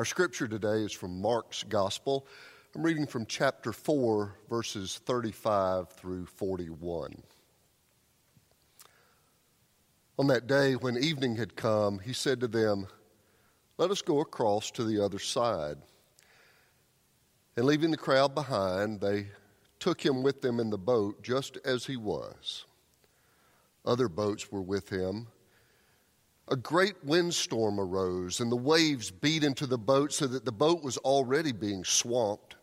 Our scripture today is from Mark's Gospel. I'm reading from chapter 4, verses 35 through 41. On that day, when evening had come, he said to them, Let us go across to the other side. And leaving the crowd behind, they took him with them in the boat just as he was. Other boats were with him a great windstorm arose, and the waves beat into the boat so that the boat was already being swamped.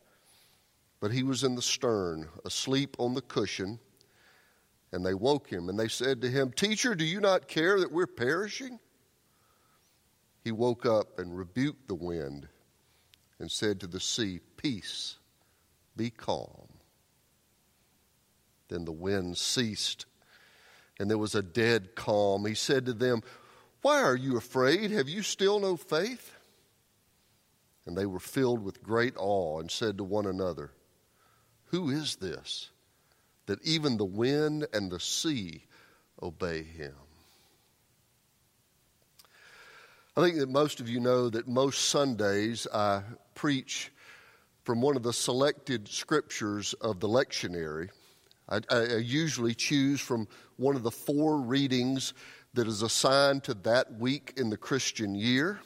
But he was in the stern, asleep on the cushion. And they woke him, and they said to him, Teacher, do you not care that we're perishing? He woke up and rebuked the wind and said to the sea, Peace, be calm. Then the wind ceased, and there was a dead calm. He said to them, why are you afraid? Have you still no faith? And they were filled with great awe and said to one another, Who is this that even the wind and the sea obey him? I think that most of you know that most Sundays I preach from one of the selected scriptures of the lectionary. I, I usually choose from one of the four readings that is assigned to that week in the Christian year.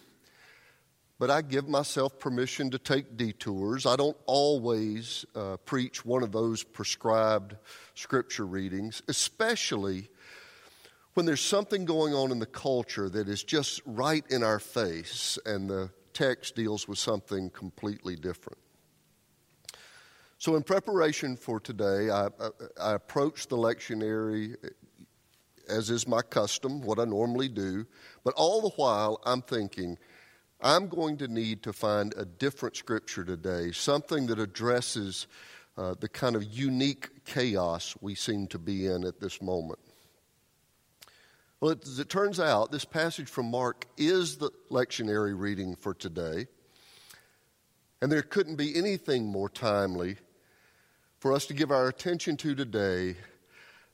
But I give myself permission to take detours. I don't always uh, preach one of those prescribed scripture readings, especially when there's something going on in the culture that is just right in our face and the text deals with something completely different. So, in preparation for today, I, I, I approached the lectionary as is my custom, what I normally do. But all the while, I'm thinking, I'm going to need to find a different scripture today, something that addresses uh, the kind of unique chaos we seem to be in at this moment. Well, as it turns out, this passage from Mark is the lectionary reading for today. And there couldn't be anything more timely for us to give our attention to today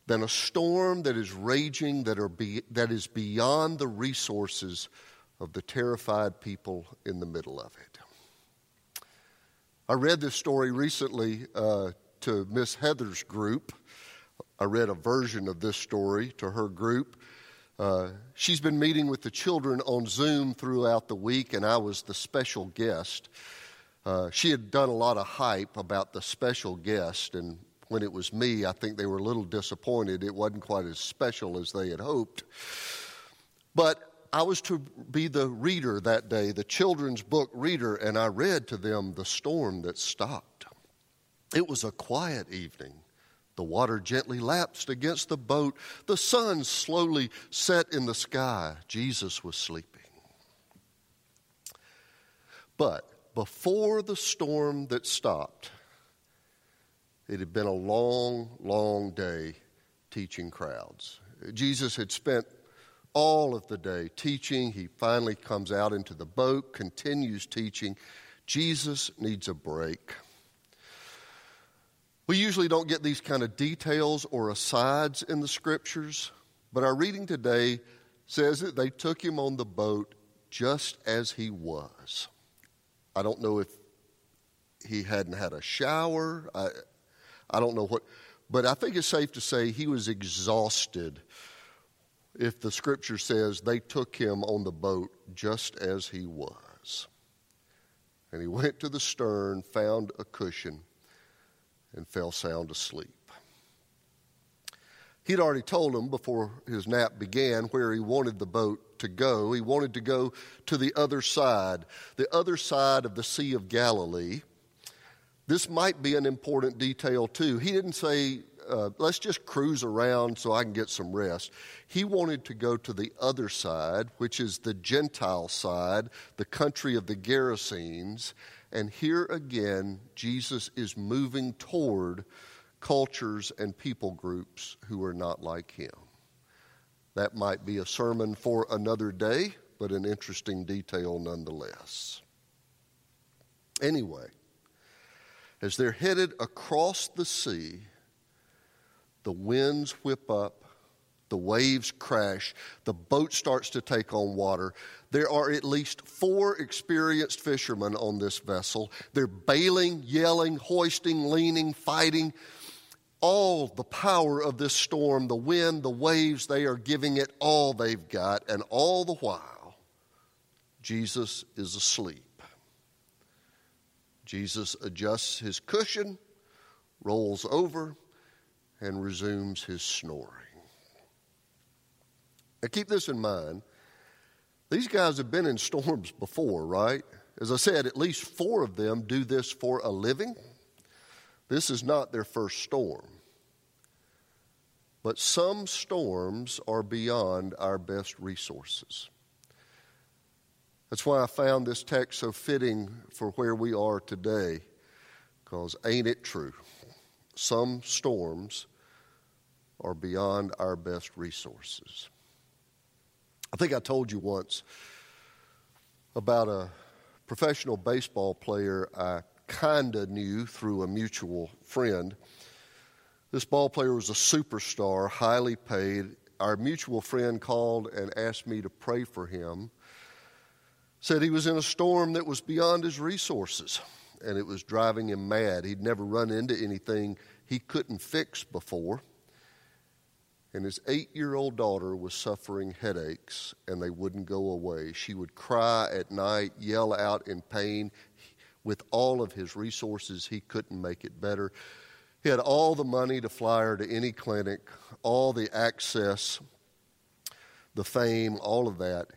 than a storm that is raging that, are be, that is beyond the resources of the terrified people in the middle of it. I read this story recently uh, to Miss Heather's group. I read a version of this story to her group. Uh, she's been meeting with the children on Zoom throughout the week, and I was the special guest. Uh, she had done a lot of hype about the special guest, and when it was me, I think they were a little disappointed. It wasn't quite as special as they had hoped. But I was to be the reader that day, the children's book reader, and I read to them The Storm That Stopped. It was a quiet evening. The water gently lapsed against the boat. The sun slowly set in the sky. Jesus was sleeping. But before the storm that stopped, it had been a long, long day teaching crowds. Jesus had spent all of the day teaching. He finally comes out into the boat, continues teaching. Jesus needs a break. We usually don't get these kind of details or asides in the scriptures, but our reading today says that they took him on the boat just as he was. I don't know if he hadn't had a shower. I, I don't know what, but I think it's safe to say he was exhausted if the scripture says they took him on the boat just as he was. And he went to the stern, found a cushion, and fell sound asleep. He'd already told them before his nap began where he wanted the boat to go. He wanted to go to the other side, the other side of the Sea of Galilee. This might be an important detail too. He didn't say uh, let's just cruise around so I can get some rest. He wanted to go to the other side, which is the Gentile side, the country of the Gerasenes. And here again, Jesus is moving toward cultures and people groups who are not like him. That might be a sermon for another day, but an interesting detail nonetheless. Anyway, as they're headed across the sea, the winds whip up, the waves crash, the boat starts to take on water. There are at least four experienced fishermen on this vessel. They're bailing, yelling, hoisting, leaning, fighting. All the power of this storm, the wind, the waves, they are giving it all they've got, and all the while, Jesus is asleep. Jesus adjusts his cushion, rolls over, and resumes his snoring. Now, keep this in mind. These guys have been in storms before, right? As I said, at least four of them do this for a living. This is not their first storm. But some storms are beyond our best resources. That's why I found this text so fitting for where we are today, because ain't it true? Some storms are beyond our best resources. I think I told you once about a professional baseball player I kind of knew through a mutual friend. This ball player was a superstar, highly paid. Our mutual friend called and asked me to pray for him said he was in a storm that was beyond his resources and it was driving him mad. He'd never run into anything he couldn't fix before. And his eight year old daughter was suffering headaches and they wouldn't go away. She would cry at night, yell out in pain. With all of his resources, he couldn't make it better. He had all the money to fly her to any clinic, all the access, the fame, all of that.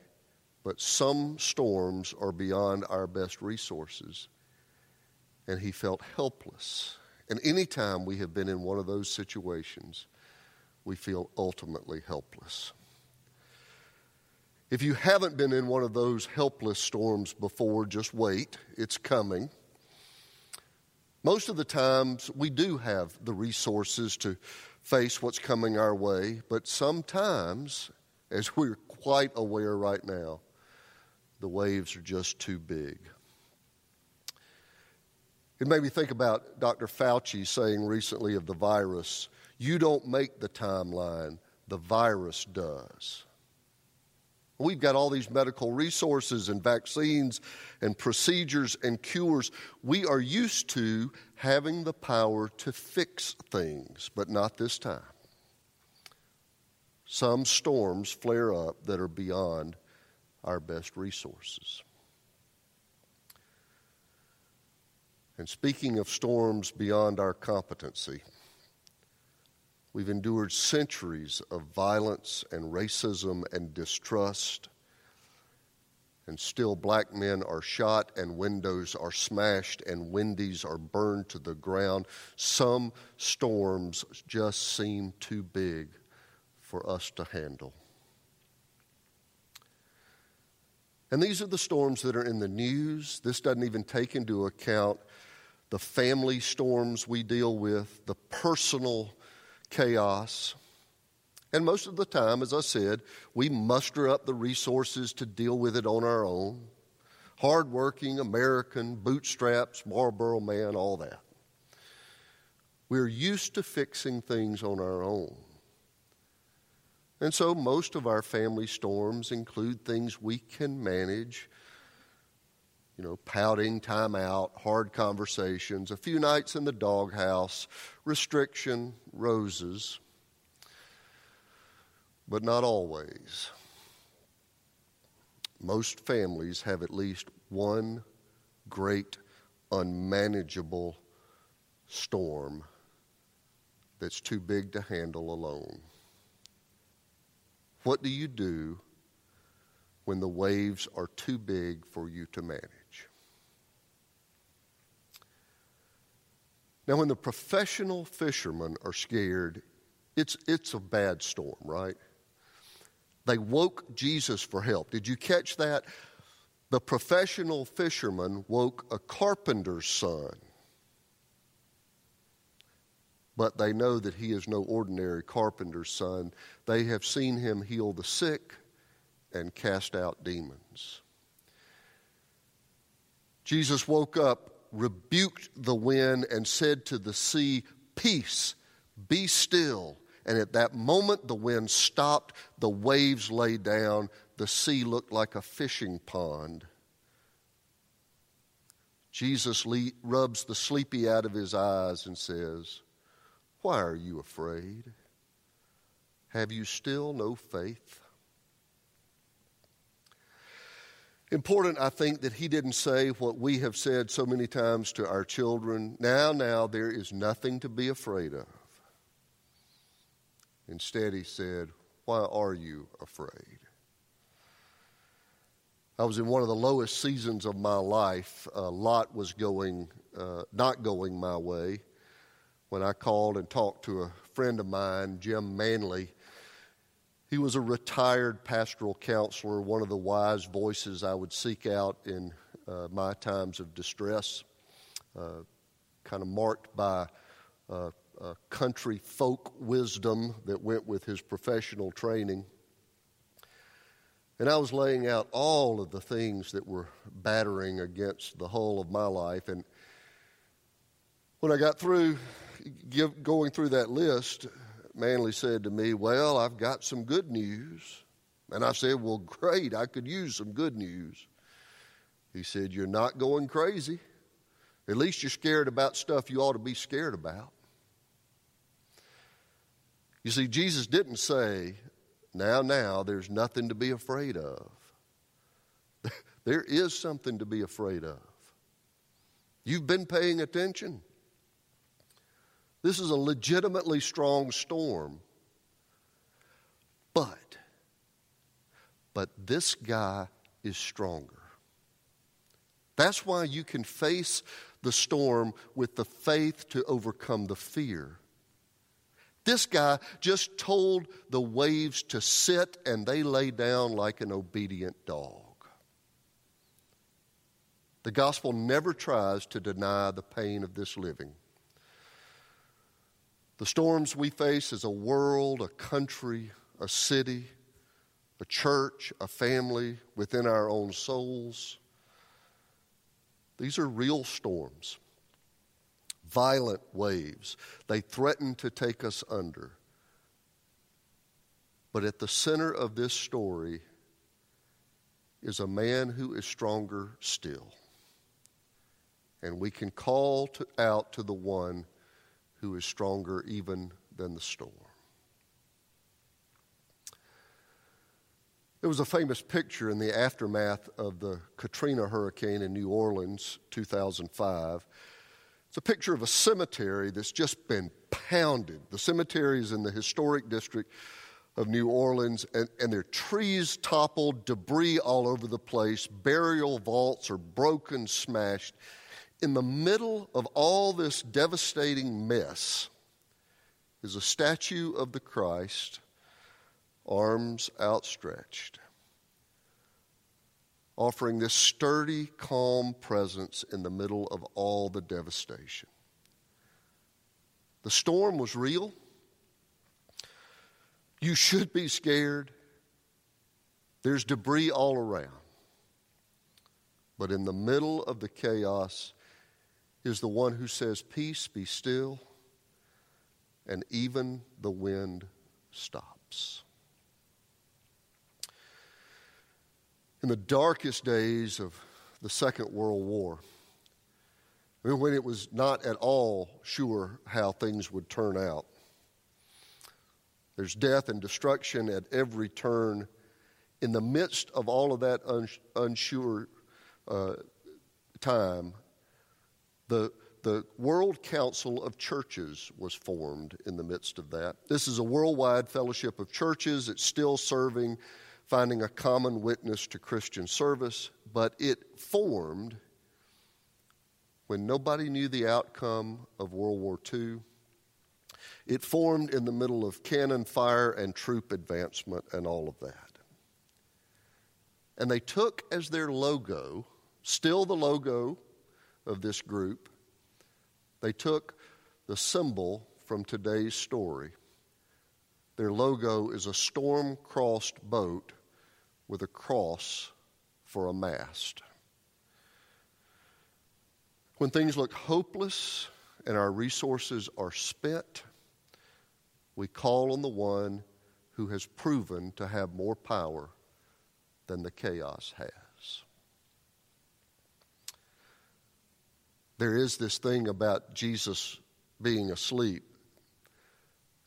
But some storms are beyond our best resources. And he felt helpless. And anytime we have been in one of those situations, we feel ultimately helpless. If you haven't been in one of those helpless storms before, just wait. It's coming. Most of the times, we do have the resources to face what's coming our way, but sometimes, as we're quite aware right now, the waves are just too big. It made me think about Dr. Fauci saying recently of the virus you don't make the timeline, the virus does. We've got all these medical resources and vaccines and procedures and cures. We are used to having the power to fix things, but not this time. Some storms flare up that are beyond our best resources. And speaking of storms beyond our competency, we've endured centuries of violence and racism and distrust. And still, black men are shot, and windows are smashed, and Wendy's are burned to the ground. Some storms just seem too big for us to handle. And these are the storms that are in the news. This doesn't even take into account the family storms we deal with, the personal chaos. And most of the time, as I said, we muster up the resources to deal with it on our own. Hardworking, American, bootstraps, Marlboro man, all that. We're used to fixing things on our own. And so most of our family storms include things we can manage. You know, pouting, time out, hard conversations, a few nights in the doghouse, restriction, roses. But not always. Most families have at least one great, unmanageable storm that's too big to handle alone. What do you do when the waves are too big for you to manage? Now, when the professional fishermen are scared, it's, it's a bad storm, right? They woke Jesus for help. Did you catch that? The professional fisherman woke a carpenter's son. But they know that he is no ordinary carpenter's son. They have seen him heal the sick and cast out demons. Jesus woke up, rebuked the wind, and said to the sea, Peace, be still. And at that moment, the wind stopped, the waves lay down, the sea looked like a fishing pond. Jesus le- rubs the sleepy out of his eyes and says, Why are you afraid? Have you still no faith? Important, I think, that he didn't say what we have said so many times to our children now, now, there is nothing to be afraid of. Instead, he said, Why are you afraid? I was in one of the lowest seasons of my life. A lot was going, uh, not going my way, when I called and talked to a friend of mine, Jim Manley. He was a retired pastoral counselor, one of the wise voices I would seek out in uh, my times of distress, uh, kind of marked by uh, country folk wisdom that went with his professional training. And I was laying out all of the things that were battering against the whole of my life. And when I got through give, going through that list, Manley said to me, Well, I've got some good news. And I said, Well, great, I could use some good news. He said, You're not going crazy. At least you're scared about stuff you ought to be scared about. You see, Jesus didn't say, now, now, there's nothing to be afraid of. there is something to be afraid of. You've been paying attention. This is a legitimately strong storm. But, but this guy is stronger. That's why you can face the storm with the faith to overcome the fear. This guy just told the waves to sit, and they lay down like an obedient dog. The gospel never tries to deny the pain of this living. The storms we face as a world, a country, a city, a church, a family, within our own souls, these are real storms violent waves. They threaten to take us under. But at the center of this story is a man who is stronger still. And we can call to, out to the one who is stronger even than the storm. There was a famous picture in the aftermath of the Katrina hurricane in New Orleans, 2005 it's a picture of a cemetery that's just been pounded. The cemetery is in the historic district of New Orleans, and, and there are trees toppled, debris all over the place, burial vaults are broken, smashed. In the middle of all this devastating mess is a statue of the Christ, arms outstretched offering this sturdy, calm presence in the middle of all the devastation. The storm was real. You should be scared. There's debris all around. But in the middle of the chaos is the one who says, Peace, be still, and even the wind stops. in the darkest days of the Second World War, when it was not at all sure how things would turn out. There's death and destruction at every turn. In the midst of all of that unsure uh, time, the, the World Council of Churches was formed in the midst of that. This is a worldwide fellowship of churches. It's still serving finding a common witness to Christian service, but it formed when nobody knew the outcome of World War II. It formed in the middle of cannon fire and troop advancement and all of that. And they took as their logo, still the logo of this group, they took the symbol from today's story. Their logo is a storm crossed boat with a cross for a mast. When things look hopeless and our resources are spent, we call on the one who has proven to have more power than the chaos has. There is this thing about Jesus being asleep.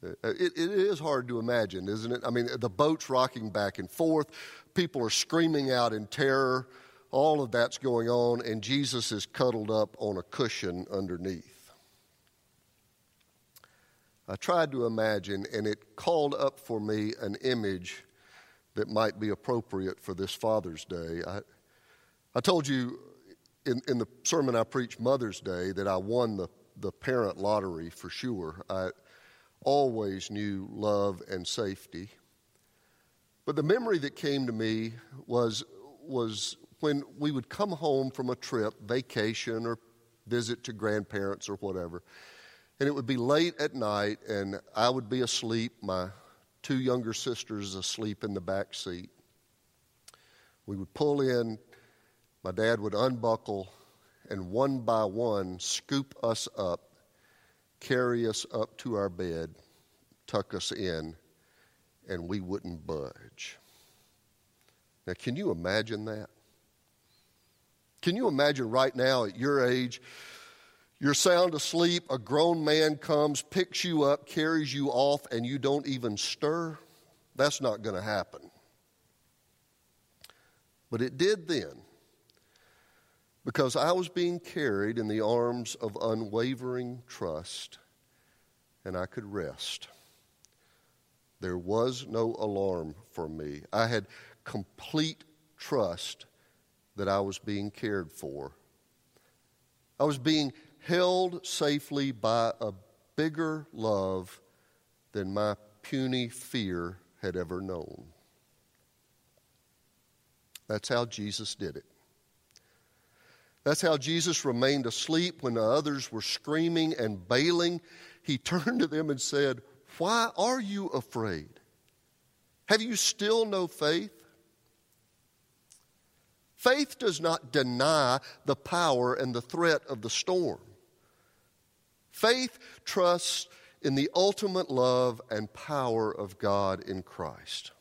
Uh, it, it is hard to imagine, isn't it? I mean, the boat's rocking back and forth. People are screaming out in terror. All of that's going on, and Jesus is cuddled up on a cushion underneath. I tried to imagine, and it called up for me an image that might be appropriate for this Father's Day. I, I told you in, in the sermon I preached Mother's Day that I won the, the parent lottery for sure. I always knew love and safety. But the memory that came to me was, was when we would come home from a trip, vacation, or visit to grandparents or whatever, and it would be late at night, and I would be asleep. My two younger sisters asleep in the back seat. We would pull in, my dad would unbuckle, and one by one scoop us up, carry us up to our bed, tuck us in, and we wouldn't budge. Now, can you imagine that? Can you imagine right now at your age? You're sound asleep, a grown man comes, picks you up, carries you off, and you don't even stir. That's not going to happen. But it did then, because I was being carried in the arms of unwavering trust, and I could rest. There was no alarm for me. I had complete trust that I was being cared for. I was being held safely by a bigger love than my puny fear had ever known. That's how Jesus did it. That's how Jesus remained asleep when the others were screaming and bailing. He turned to them and said, Why are you afraid? Have you still no faith? Faith does not deny the power and the threat of the storm. Faith trusts in the ultimate love and power of God in Christ.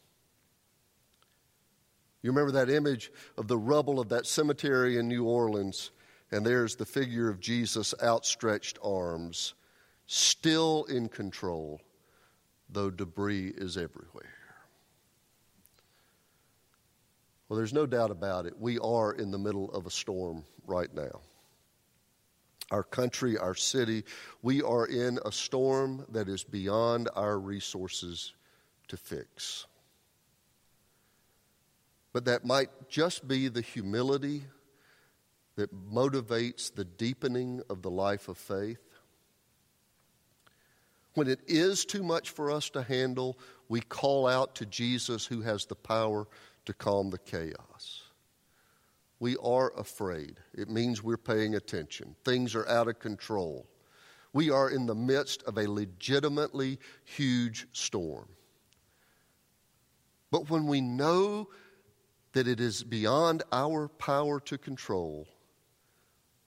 You remember that image of the rubble of that cemetery in New Orleans, and there's the figure of Jesus' outstretched arms, still in control, though debris is everywhere. Well, there's no doubt about it. We are in the middle of a storm right now our country, our city. We are in a storm that is beyond our resources to fix. But that might just be the humility that motivates the deepening of the life of faith. When it is too much for us to handle, we call out to Jesus who has the power to calm the chaos we are afraid. It means we're paying attention. Things are out of control. We are in the midst of a legitimately huge storm. But when we know that it is beyond our power to control,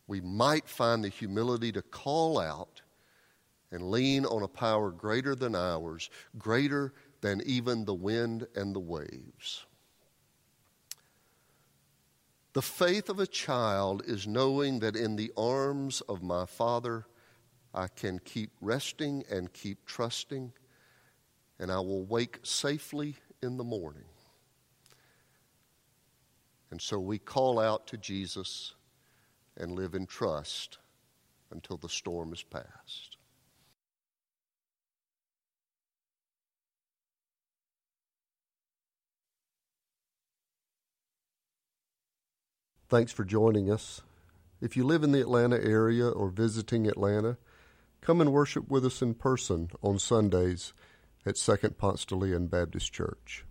we might find the humility to call out and lean on a power greater than ours, greater than even the wind and the waves. The faith of a child is knowing that in the arms of my Father, I can keep resting and keep trusting, and I will wake safely in the morning. And so we call out to Jesus and live in trust until the storm is past. Thanks for joining us. If you live in the Atlanta area or visiting Atlanta, come and worship with us in person on Sundays at Second Ponce de Leon Baptist Church.